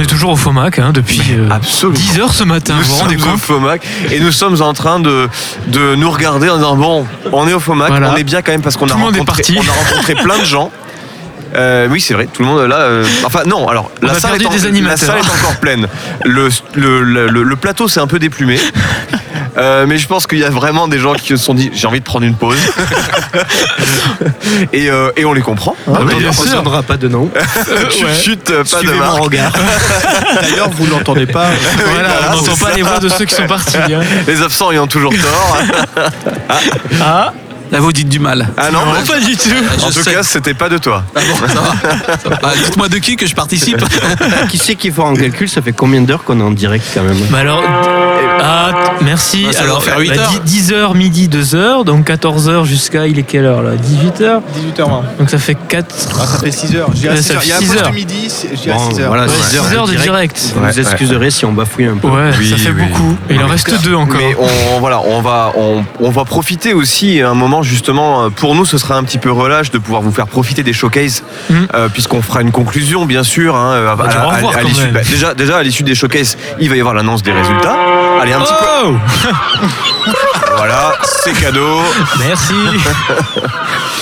On est toujours au FOMAC hein, depuis euh, Absolument. 10 heures ce matin. Nous sommes au FOMAC et nous sommes en train de, de nous regarder en disant bon, on est au FOMAC, Voilà. on est bien quand même parce qu'on a, rencontré- on a rencontré plein de gens. Euh, oui, c'est vrai, tout le monde là. euh, enfin, non, alors la salle, est perdu en- des la animateurs. salle est encore pleine. Le, le, le, le- le plateau s'est un peu déplumé. Euh, mais je pense qu'il y a vraiment des gens qui se sont dit j'ai envie de prendre une pause. et, euh, et on les comprend. hein. bien on ne donnera pas de nom. Chut, chut, euh, pas de Suivez mon marque. regard. D'ailleurs, vous l'entendez pas. Voilà, voilà, on n'entend pas les voix de ceux qui sont partis. hein. Les absents ayant toujours tort. Ah, Là, vous dites du mal. Ah non, non, bah, pas du tout. Je en tout sais. cas, c'était pas de toi. Ah bon, ça va. Ça va. Ah, Dites-moi de qui que je participe. Qui sait qu'il faut en calcul Ça fait combien d'heures qu'on est en direct quand même? Bah alors, ah, merci. Bah, ça alors, faire huit bah, heures. 10h, midi, 2h, donc 14h jusqu'à, il est quelle heure là? 18h 18h20. Donc ça fait 4. Ah, ça fait 6 heures. Je dirais Ouais, 6 ça heures. fait Il y a un six poste heures. de midi, c'est- je dirais Bon, 6 heures. voilà, Ouais, six 6 heures de direct. Vous Ouais, nous excuserez si on bafouille un peu. Ouais, Oui, ça fait oui. beaucoup. Et il en reste deux encore. Mais on, voilà, on va, on, on va profiter aussi un moment justement. euh, Pour nous, ce sera un petit peu relâche de pouvoir vous faire profiter des showcases, Mhm. euh, puisqu'on fera une conclusion, bien sûr. hein, euh, à- au à- revoir, à bah, déjà, déjà à l'issue des showcases, il va y avoir l'annonce des résultats. Allez, un petit Oh peu. Voilà, c'est cadeau. Merci.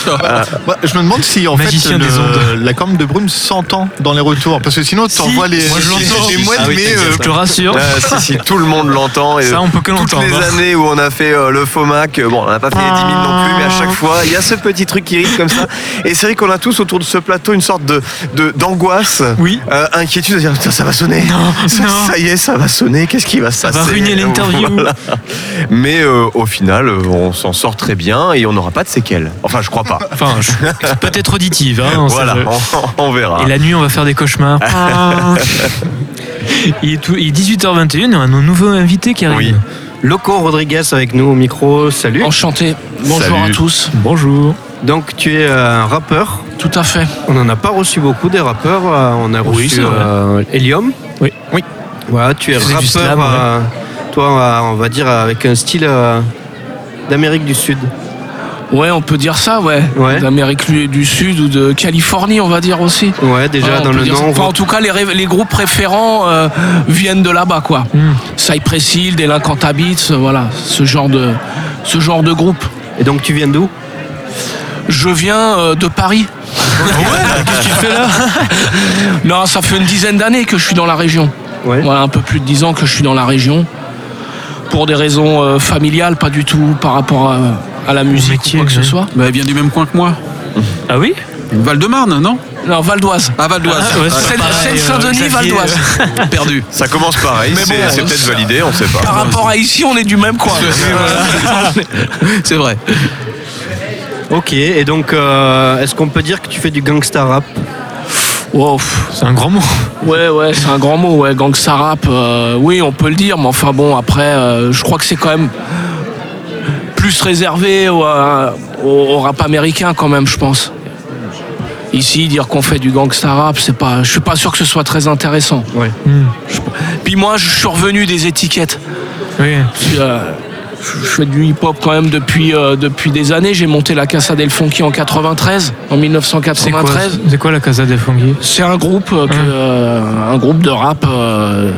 Ouais, je me demande si en Magicien fait des ondes. le- la corne de brume s'entend dans les retours. Parce que sinon, tu Si, envoies les, moi, je les- mouettes, Ah oui, mais euh, Je te rassure. Euh, si, si, tout le monde l'entend. Et, Ça, on peut que Toutes l'entendre. les années où on a fait euh, le FOMAC, euh, bon, on n'a pas fait les 10 000 non plus, mais à chaque fois, il y a ce petit truc qui rit comme ça. Et c'est vrai qu'on a tous autour de ce plateau une sorte de d'angoisse, Oui. euh, inquiétude, de dire Putain, ça va sonner. ça, non. ça y est, ça va sonner. Qu'est-ce qui va se Ça passer va ruiner l'interview. Voilà. Mais euh, au final, euh, on s'en sort très bien et on n'aura pas de séquelles. Enfin, je crois pas. Enfin, je- peut-être auditive. Hein, on voilà, on, on verra. Et la nuit, on va faire des cauchemars. il, est tout- il est 18h21 et on a nos nouveaux invités qui arrivent. Oui. Loco Rodriguez avec nous au micro. Salut. Enchanté. Bonjour Salut. à tous. Bonjour. Donc tu es un rappeur. Tout à fait. On n'en a pas reçu beaucoup des rappeurs. Euh, On a Oui, reçu euh, Helium. Oui. Oui. Voilà, tu es rappeur. du slam, euh, toi, on va dire avec un style euh, d'Amérique du Sud. Ouais, on peut dire ça, ouais. Ouais. D'Amérique du Sud ou de Californie, on va dire aussi. Ouais, déjà Ouais, dans le nom. Enfin, en tout cas, les, groupes préférents euh, viennent de là-bas, quoi. Hmm. Cypress Hill, Delinquent Habits, euh, voilà, ce genre de, ce genre de groupe. Et donc tu viens d'où? Je viens euh, de Paris. Qu'est-ce que tu fais là? Non, ça fait une dizaine d'années que je suis dans la région. Ouais. Voilà, un peu plus de dix ans que je suis dans la région. Pour des raisons euh, familiales, pas du tout par rapport à, à la musique métier, ou quoi que ce soit. Bah, elle vient du même coin que moi. Ah oui Val-de-Marne, non Non, Val d'Oise. Ah, Val d'Oise. Ah, ouais, Seine-Saint-Denis, euh, Val d'Oise. Perdu. Ça commence pareil, Mais c'est bon, c'est peut-être validé, on sait pas. Par rapport à ici, on est du même coin. C'est vrai. Ok, et donc euh, est-ce qu'on peut dire que tu fais du gangsta rap? Wow. C'est un grand mot. Ouais, ouais, c'est un grand mot, ouais, gangsta rap. euh, oui, on peut le dire, mais enfin bon, après, euh, je crois que c'est quand même plus réservé au, euh, au- au rap américain, quand même, je pense. Ici, dire qu'on fait du gangsta rap, c'est pas, je suis pas sûr que ce soit très intéressant. Ouais. Puis moi, je suis revenu des étiquettes. Oui. Puis, euh, je fais du hip-hop quand même depuis, euh, depuis des années. J'ai monté la Casa del Funky en 93, en C'est quoi, 1993. c'est quoi la Casa del Funky? C'est un groupe, euh, que, Hum. euh, un groupe de rap. euh,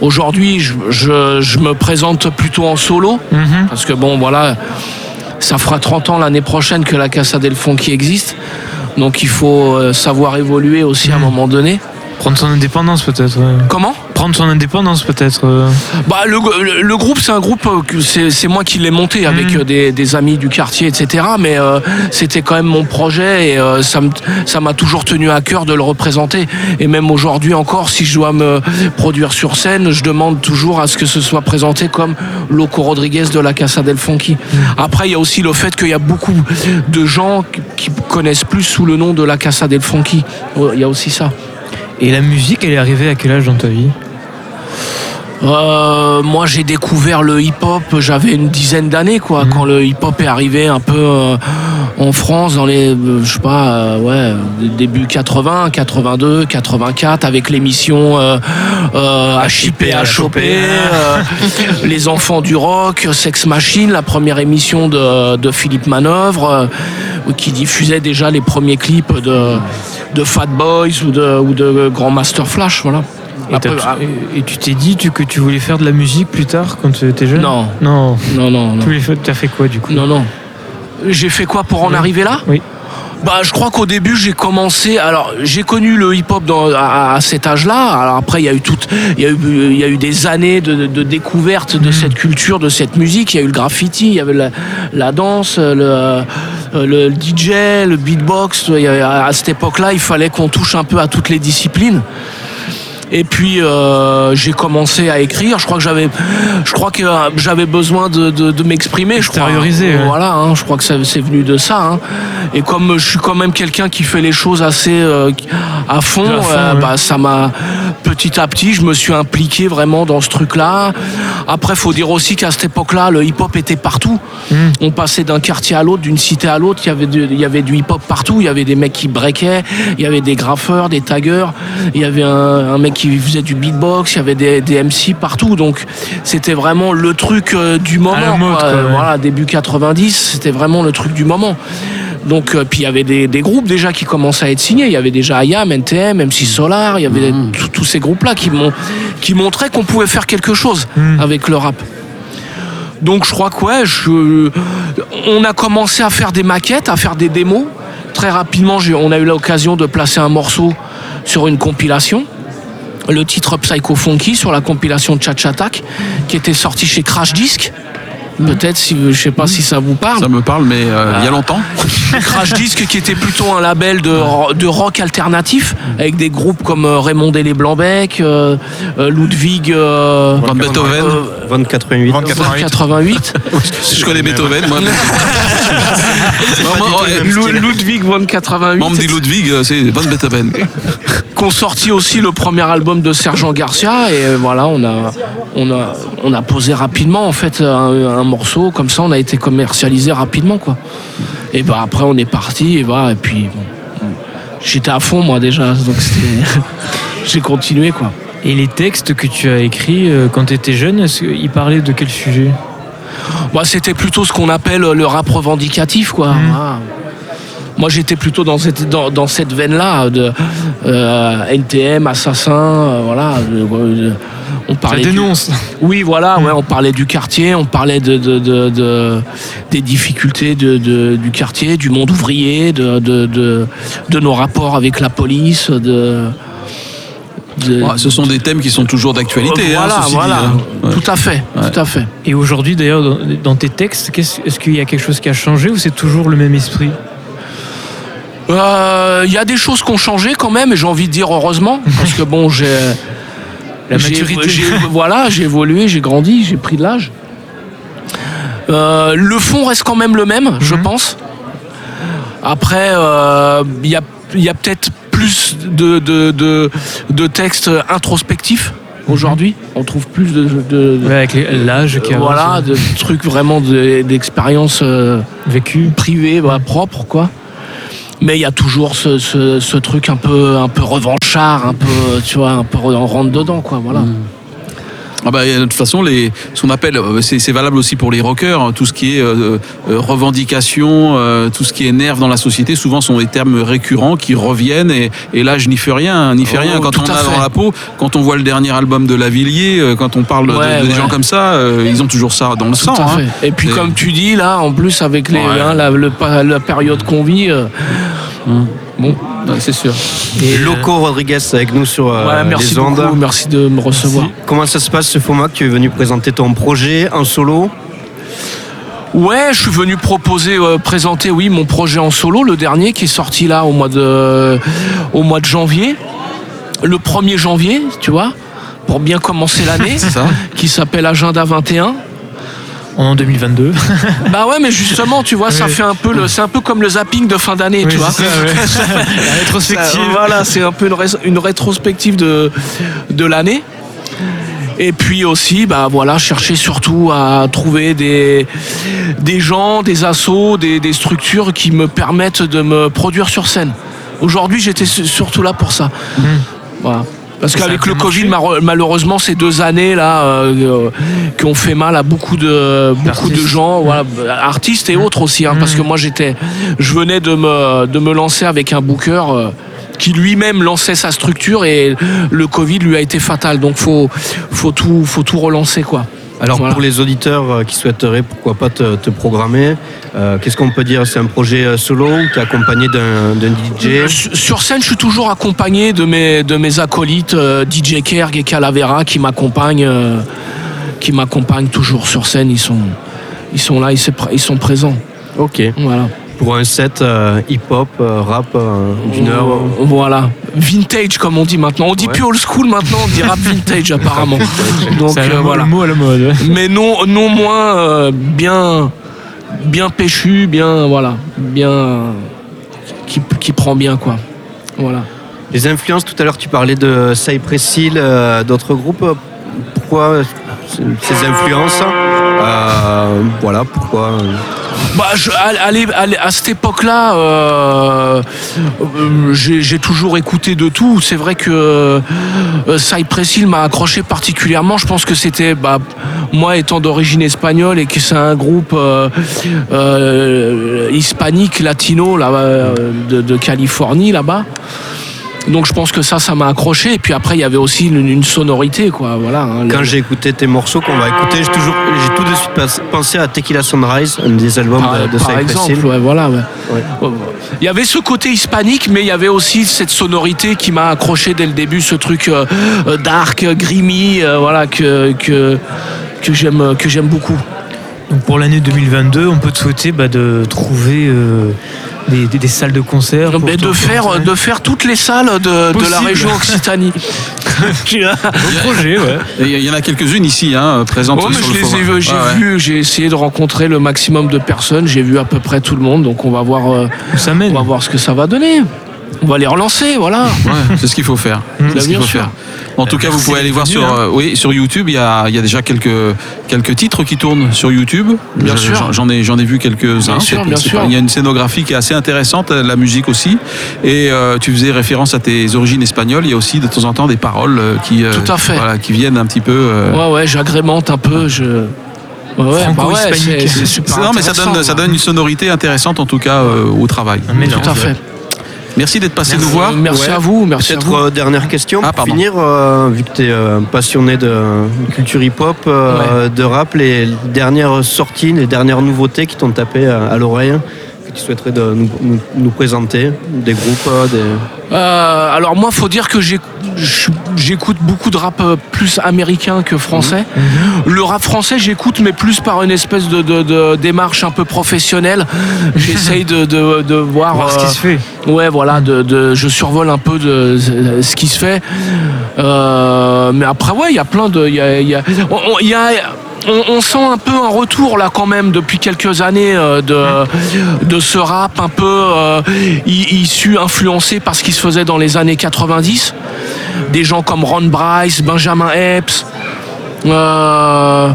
Aujourd'hui, je, je- je me présente plutôt en solo Mhm. parce que bon, voilà, ça fera 30 ans l'année prochaine que la Casa del Funky existe. Donc il faut euh, savoir évoluer aussi à un Mhm. moment donné. Prendre son indépendance peut-être. ouais. Comment? Prendre son indépendance peut-être. euh. Bah, le, le- le groupe, c'est un groupe, euh, que c'est c'est moi qui l'ai monté avec Mhm. euh, des, des amis du quartier, etc. Mais euh, c'était quand même mon projet et euh, ça me- ça m'a toujours tenu à cœur de le représenter. Et même aujourd'hui encore, si je dois me produire sur scène, je demande toujours à ce que ce soit présenté comme Loco Rodriguez de la Casa del Funky. Après, il y a aussi le fait qu'il y a beaucoup de gens qui- qui connaissent plus sous le nom de la Casa del Funky. Ouais, Il y a aussi ça. Et la musique, elle est arrivée à quel âge dans ta vie Euh, moi, j'ai découvert le hip-hop, j'avais une dizaine d'années, quoi, quand le hip-hop est arrivé un peu euh, en France dans les, euh, je sais pas, euh, ouais, début 80, 82, 84, avec l'émission choper, euh, les enfants du rock, Sex Machine, la première émission de, de Philippe Manœuvre, qui diffusait déjà les premiers clips de, de Fat Boys ou de, ou de Grand Master Flash, voilà. Et, Après, ah, et- tu t'es dit tu- que tu voulais faire de la musique plus tard quand tu étais jeune? Non. Non. non, non, Tu non. voulais faire- T'as fait quoi du coup? Non, non. J'ai fait quoi pour en Oui. arriver là? Oui. Bah, je crois qu'au début, j'ai commencé. Alors, j'ai connu le hip-hop dans- à, à cet âge-là. Alors après, il y a eu tout, il y a eu, il y a eu des années de, de découverte de cette culture, de cette musique. Il y a eu le graffiti, il y avait la, la danse, le, euh, le DJ, le beatbox. À cette époque-là, il fallait qu'on touche un peu à toutes les disciplines. Et puis euh, j'ai commencé à écrire. Je crois que j'avais, je crois que j'avais besoin de, de, de m'exprimer. je crois. Extérioriser, ouais. Voilà, hein, je crois que c'est venu de ça. hein. Et comme je suis quand même quelqu'un qui fait les choses assez euh, à fond, À fond, euh, ouais. bah, ça m'a petit à petit, je me suis impliqué vraiment dans ce truc-là. Après, faut dire aussi qu'à cette époque-là, le hip-hop était partout. Mm. On passait d'un quartier à l'autre, d'une cité à l'autre. Il y avait du, il y avait du hip-hop partout. Il y avait des mecs qui breakaient, il y avait des graffeurs, des taggers, il y avait un, un mec qui faisait du beatbox, il y avait des, des MC partout. Donc, c'était vraiment le truc euh, du moment. la mode, quoi. quoi, ouais. Voilà, début 90, c'était vraiment le truc du moment. Donc, euh, puis il y avait des, des groupes déjà qui commençaient à être signés. Il y avait déjà IAM, NTM, MC Solar, il y avait tous- tous ces groupes-là qui, mon- qui montraient qu'on pouvait faire quelque chose avec le rap. Donc je crois que ouais, je- on a commencé à faire des maquettes, à faire des démos. Très rapidement, on a eu l'occasion de placer un morceau sur une compilation. Le titre Psycho Funky sur la compilation Chat Attack qui était sorti chez Crash Disc. Peut-être, si, je sais pas si ça vous parle. Ça me parle, mais euh, il y a longtemps. Crash Disc qui était plutôt un label de, de rock alternatif avec des groupes comme euh, Raymond et les Blancs-Bec, euh, euh, Ludwig euh, Van Beethoven. euh, 2088. 88. Je connais Beethoven, moi. Ludwig von 88. Maman me dit Ludwig, c'est Van Beethoven. qu'on sortit aussi le premier album de Sergent Garcia et voilà on a on a on a posé rapidement en fait un, un morceau comme ça on a été commercialisé rapidement quoi et bah après on est parti et bah et puis bon, j'étais à fond moi déjà donc j'ai continué quoi Et les textes que tu as écrits euh, quand tu étais jeune, est-ce qu'ils parlaient de quel sujet? Moi, c'était plutôt ce qu'on appelle le rap revendicatif, quoi. Voilà. Moi, j'étais plutôt dans cette, dans, dans cette veine-là de euh, NTM, assassin, euh, voilà. euh, euh, on Ça parlait du- dénonce. Oui, voilà, ouais, on parlait du quartier, on parlait de, de- de- de- des difficultés de, de- du quartier, du monde ouvrier, de, de, de- de nos rapports avec la police, de. de- Ouais, ce sont des thèmes qui sont toujours d'actualité. hein, voilà, dit, voilà, hein. Ouais. tout à fait, Ouais. tout à fait. Et aujourd'hui d'ailleurs, dans, dans tes textes, qu'est-ce- est-ce qu'il y a quelque chose qui a changé ou c'est toujours le même esprit? Euh, Il y a des choses qui ont changé quand même, et j'ai envie de dire heureusement, parce que bon, j'ai. La maturité. voilà, j'ai évolué, j'ai grandi, j'ai pris de l'âge. Euh, le fond reste quand même le même, je Mhm. pense. Après, euh, il y a, a peut-être plus de, de, de, de textes introspectifs aujourd'hui. On trouve plus de, de- Ouais, Avec l'âge qui a voilà, de trucs vraiment de- d'expériences euh, vécu. privées, bah, propres, quoi. Mais il y a toujours ce, ce- ce truc un peu, un peu revanchard, un peu, tu vois, un peu en rentre dedans, quoi. Voilà. Ah bah, de toute façon, les, ce qu'on appelle, euh, c'est c'est valable aussi pour les rockers, hein, tout ce qui est euh, euh, revendication, euh, tout ce qui est nerf dans la société, souvent sont des termes récurrents qui reviennent et, et là je n'y fais rien, n'y fais Oh, rien quand tout on a fait. dans la peau, quand on voit le dernier album de Lavillier, euh, quand on parle de- Ouais, de, des ouais. gens comme ça, euh, ils ont toujours ça dans le Tout sang. hein. Et puis, comme tu dis, là, en plus, avec les, Ouais. hein, la, le la période qu'on vit, euh, bon, c'est sûr. Et, euh, Loco Rodriguez avec nous sur euh, voilà, merci les ondes. beaucoup, merci de me recevoir. Comment ça se passe ce format Tu es venu présenter ton projet en solo? Ouais, je suis venu proposer, euh, présenter, oui, mon projet en solo, le dernier qui est sorti là au mois de, au mois de janvier, le 1er janvier, tu vois, pour bien commencer l'année, qui s'appelle Agenda 21. En 2022. Bah ouais, mais justement, tu vois, ça fait un peu le, c'est un peu comme le zapping de fin d'année, tu vois. c'est ça, ouais. La rétrospective. Ça, voilà, c'est un peu une, ré- une rétrospective de, de l'année. Et puis aussi, bah voilà, chercher surtout à trouver des, des gens, des assos, des, des structures qui me permettent de me produire sur scène. Aujourd'hui, j'étais su- surtout là pour ça. Voilà. Parce qu'avec le Covid, marché malheureusement, ces deux années là, euh, euh, qui ont fait mal à beaucoup de beaucoup de gens, voilà, artistes et autres aussi, hein, parce que moi j'étais, je venais de me de me lancer avec un booker euh, qui lui-même lançait sa structure et le Covid lui a été fatal. Donc faut faut tout faut tout relancer quoi. Alors Voilà. pour les auditeurs euh, qui souhaiteraient pourquoi pas te, te programmer, euh, qu'est-ce qu'on peut dire? C'est un projet euh, solo ou tu es accompagné d'un DJ Sur- scène, je suis toujours accompagné de mes, de mes acolytes euh, DJ Kerg et Calavera qui m'accompagnent, euh, qui m'accompagnent toujours sur scène. Ils sont, ils sont là, ils, sont présents. Ok. Voilà. Pour un set hip-hop, rap d'une heure. Voilà. Vintage, comme on dit maintenant. On dit Ouais. plus old school maintenant, on dit rap vintage apparemment. Donc euh, le voilà. mot à la mode. ouais. Mais non, non moins euh, bien, bien péchu, bien voilà, bien qui, qui prend bien quoi. Voilà. Les influences, tout à l'heure tu parlais de Cypress Hill, euh, d'autres groupes. Pourquoi ces ces influences Euh, Voilà, pourquoi euh, Bah, je, à, cette époque-là, euh, euh, j'ai toujours écouté de tout. C'est vrai que euh, Cypress m'a accroché particulièrement. Je pense que c'était, bah, moi étant d'origine espagnole et que c'est un groupe euh, hispanique, latino là, de, de Californie là-bas. Donc je pense que ça, ça m'a accroché. Et puis après, il y avait aussi une, une sonorité, quoi. Voilà. hein. Quand Le- j'ai écouté tes morceaux qu'on va écouter, j'ai toujours, j'ai tout de suite pensé à Tequila Sunrise, un des albums par, de, de par exemple, ouais, voilà. ouais. Ouais. Il y avait ce côté hispanique, mais il y avait aussi cette sonorité qui m'a accroché dès le début, ce truc euh, euh, dark, grimy, euh, voilà que que que j'aime que j'aime beaucoup. Donc pour l'année 2022, on peut te souhaiter bah, de trouver euh, des, des- des salles de concert. pour Mais de faire de faire toutes les salles de, de la région Occitanie. Beau projet, ouais. Il y en a quelques-unes ici, hein, présentes Oh, sur je le vus, j'ai ouais. essayé de rencontrer le maximum de personnes, j'ai vu à peu près tout le monde, donc on va voir, euh, Où ça mène on va voir ce que ça va donner. On va les relancer, voilà. Ouais, c'est ce qu'il faut faire. Mmh. C'est ce qu'il Bien faut sûr. faire. En tout cas, vous pouvez aller voir sur, hein. euh, oui, sur YouTube. Il y a, il y a déjà quelques, quelques titres qui tournent sur YouTube. Bien Je- sûr. j'en- ai, j'en ai vu quelques-uns. Il y a une scénographie qui est assez intéressante, la musique aussi. Et euh, tu faisais référence à tes origines espagnoles. Il y a aussi de temps en temps des paroles euh, qui, euh, Tout à fait. voilà, qui viennent un petit peu. euh, Ouais, ouais, j'agrémente un peu, je. Ouais, ouais, bah ouais, Franco-hispanique. c'est- c'est super non, mais ça donne, ça une sonorité intéressante en tout cas euh, au travail. Un mélange, Tout à fait. Merci d'être passé Merci, nous voir. merci Ouais. à vous, merci à Peut-être vous. euh, dernière question Ah, pour pardon. finir, euh, vu que tu es passionné de culture hip-hop, euh, de rap, les dernières sorties, les dernières nouveautés qui t'ont tapé à, à l'oreille, que tu souhaiterais de nous, nous- nous présenter, des groupes, euh, des... Euh, alors moi, faut dire que j'écoute beaucoup de rap euh, plus américain que français. Mhm. Le rap français, j'écoute, mais plus par une espèce de, de- de démarche un peu professionnelle. J'essaye de, de- voir, Voir ce qui se fait. Ouais, voilà, de, je survole un peu de ce qui se fait. Euh, mais après, ouais, il y a plein de. il Y a, il y a- on, on- il y a- on- sent un peu un retour là quand même depuis quelques années euh, de, de ce rap un peu euh, issu, influencé par ce qui se faisait dans les années 90. Des gens comme Ron Bryce, Benjamin Epps. euh,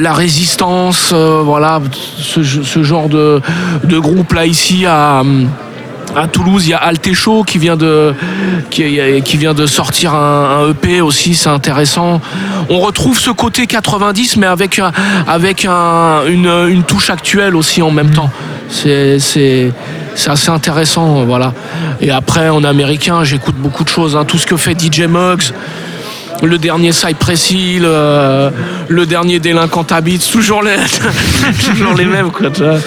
la résistance, voilà, ce, ce genre de, de groupe là ici à, à Toulouse, il y a Altécho qui vient de qui, vient de sortir un, EP aussi, c'est intéressant. On retrouve ce côté 90 mais avec avec un- une, touche actuelle aussi en même temps. C'est c'est c'est assez intéressant, voilà. Et après en américain, j'écoute beaucoup de choses, hein. tout ce que fait DJ Muggs. Le dernier Cypress Hill, euh, le dernier Délinquant Habits, toujours les, toujours les mêmes. Quoi, tu vois.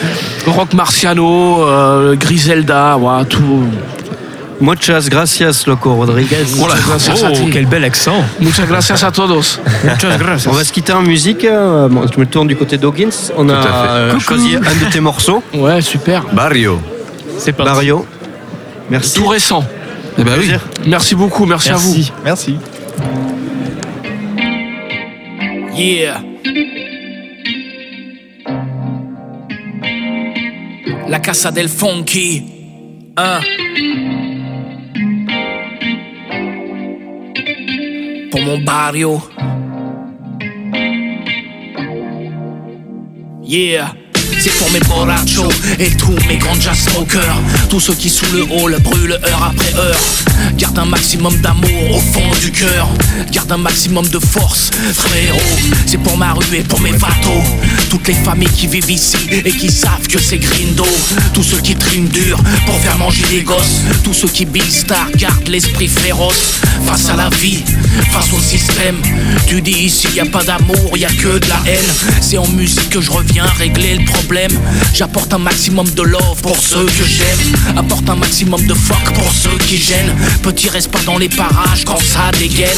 Rock Marciano, euh, Griselda, voilà, tout. Muchas gracias, Loco Rodriguez. Muchas gracias a Oh, ti. quel bel accent. Muchas gracias a todos. Muchas gracias. On va se quitter en musique. euh, bon, je me tourne du côté d'Hoggins. On a euh, choisi un de tes morceaux, Ouais, super. Barrio. C'est parti. Mario. Merci. Tout récent. Eh ben oui. Merci beaucoup, merci, à vous. Merci. Yeah. La casa del funky. Pour mon barrio. Yeah. C'est pour mes borrachos et tous mes grands smokers. Tous ceux qui sous le hall brûlent heure après heure. Garde un maximum d'amour au fond du cœur. Garde un maximum de force, frérot. C'est pour ma rue et pour mes vatos. Toutes les familles qui vivent ici et qui savent que c'est grindo. Tous ceux qui triment dur pour faire manger des gosses. Tous ceux qui Bill Star gardent l'esprit féroce. Face à la vie, face au système. Tu dis ici y a pas d'amour, y a que de la haine. C'est en musique que je reviens régler le problème. J'apporte un maximum de love pour ceux que j'aime. Apporte un maximum de fuck pour ceux qui gênent. Petit reste pas dans les parages quand ça dégaine.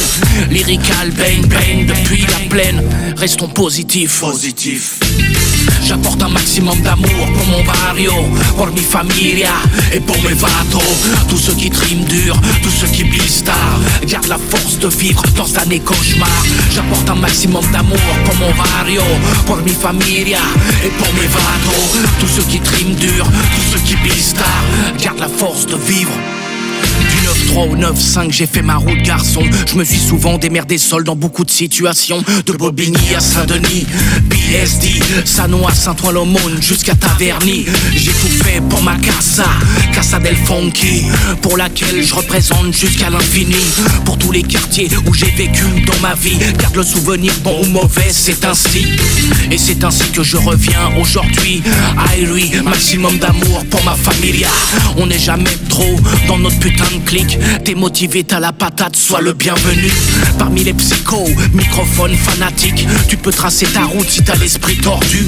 Lyrical bang bang depuis la plaine. Restons positifs. Positif. J'apporte un maximum d'amour pour mon barrio, pour mi familia et pour mes vatos. Tous ceux qui triment dur, tous ceux qui blistar, gardent la force de vivre dans cette année cauchemar. J'apporte un maximum d'amour pour mon barrio, pour mi familia et pour mes vatos. Tous ceux qui triment dur, tous ceux qui blistar, gardent la force de vivre. Du 9-3 au 9-5, j'ai fait ma route garçon. Je me suis souvent démerdé seul dans beaucoup de situations. De Bobigny à Saint-Denis, PSD, Sanois, Saint-Ouen-l'Aumône jusqu'à Taverny. J'ai tout fait pour ma casa, Casa del Funky, pour laquelle je représente jusqu'à l'infini. Pour tous les quartiers où j'ai vécu dans ma vie, garde le souvenir bon ou mauvais, c'est ainsi. Et c'est ainsi que je reviens aujourd'hui. I lui, maximum d'amour pour ma familia. On n'est jamais trop dans notre putain de T'es motivé, t'as la patate, sois le bienvenu. Parmi les psychos, microphone fanatique, tu peux tracer ta route si t'as l'esprit tordu.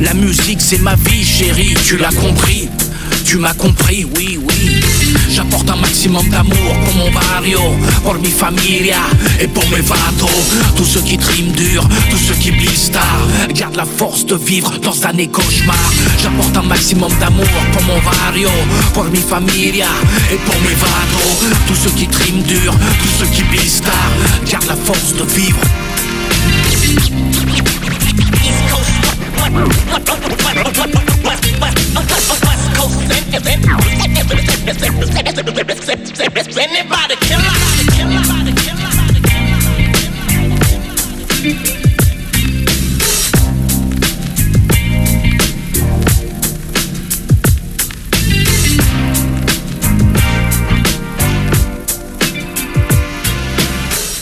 La musique, c'est ma vie, chérie, tu l'as compris. Tu m'as compris, oui, oui. J'apporte un maximum d'amour pour mon barrio, pour mi familia et pour mes vatos. Tous ceux qui triment dur, tous ceux qui blistar, gardent la force de vivre dans année cauchemar. J'apporte un maximum d'amour pour mon barrio, pour mi familia et pour mes vatos. Tous ceux qui triment dur, tous ceux qui blistar, gardent la force de vivre. Anybody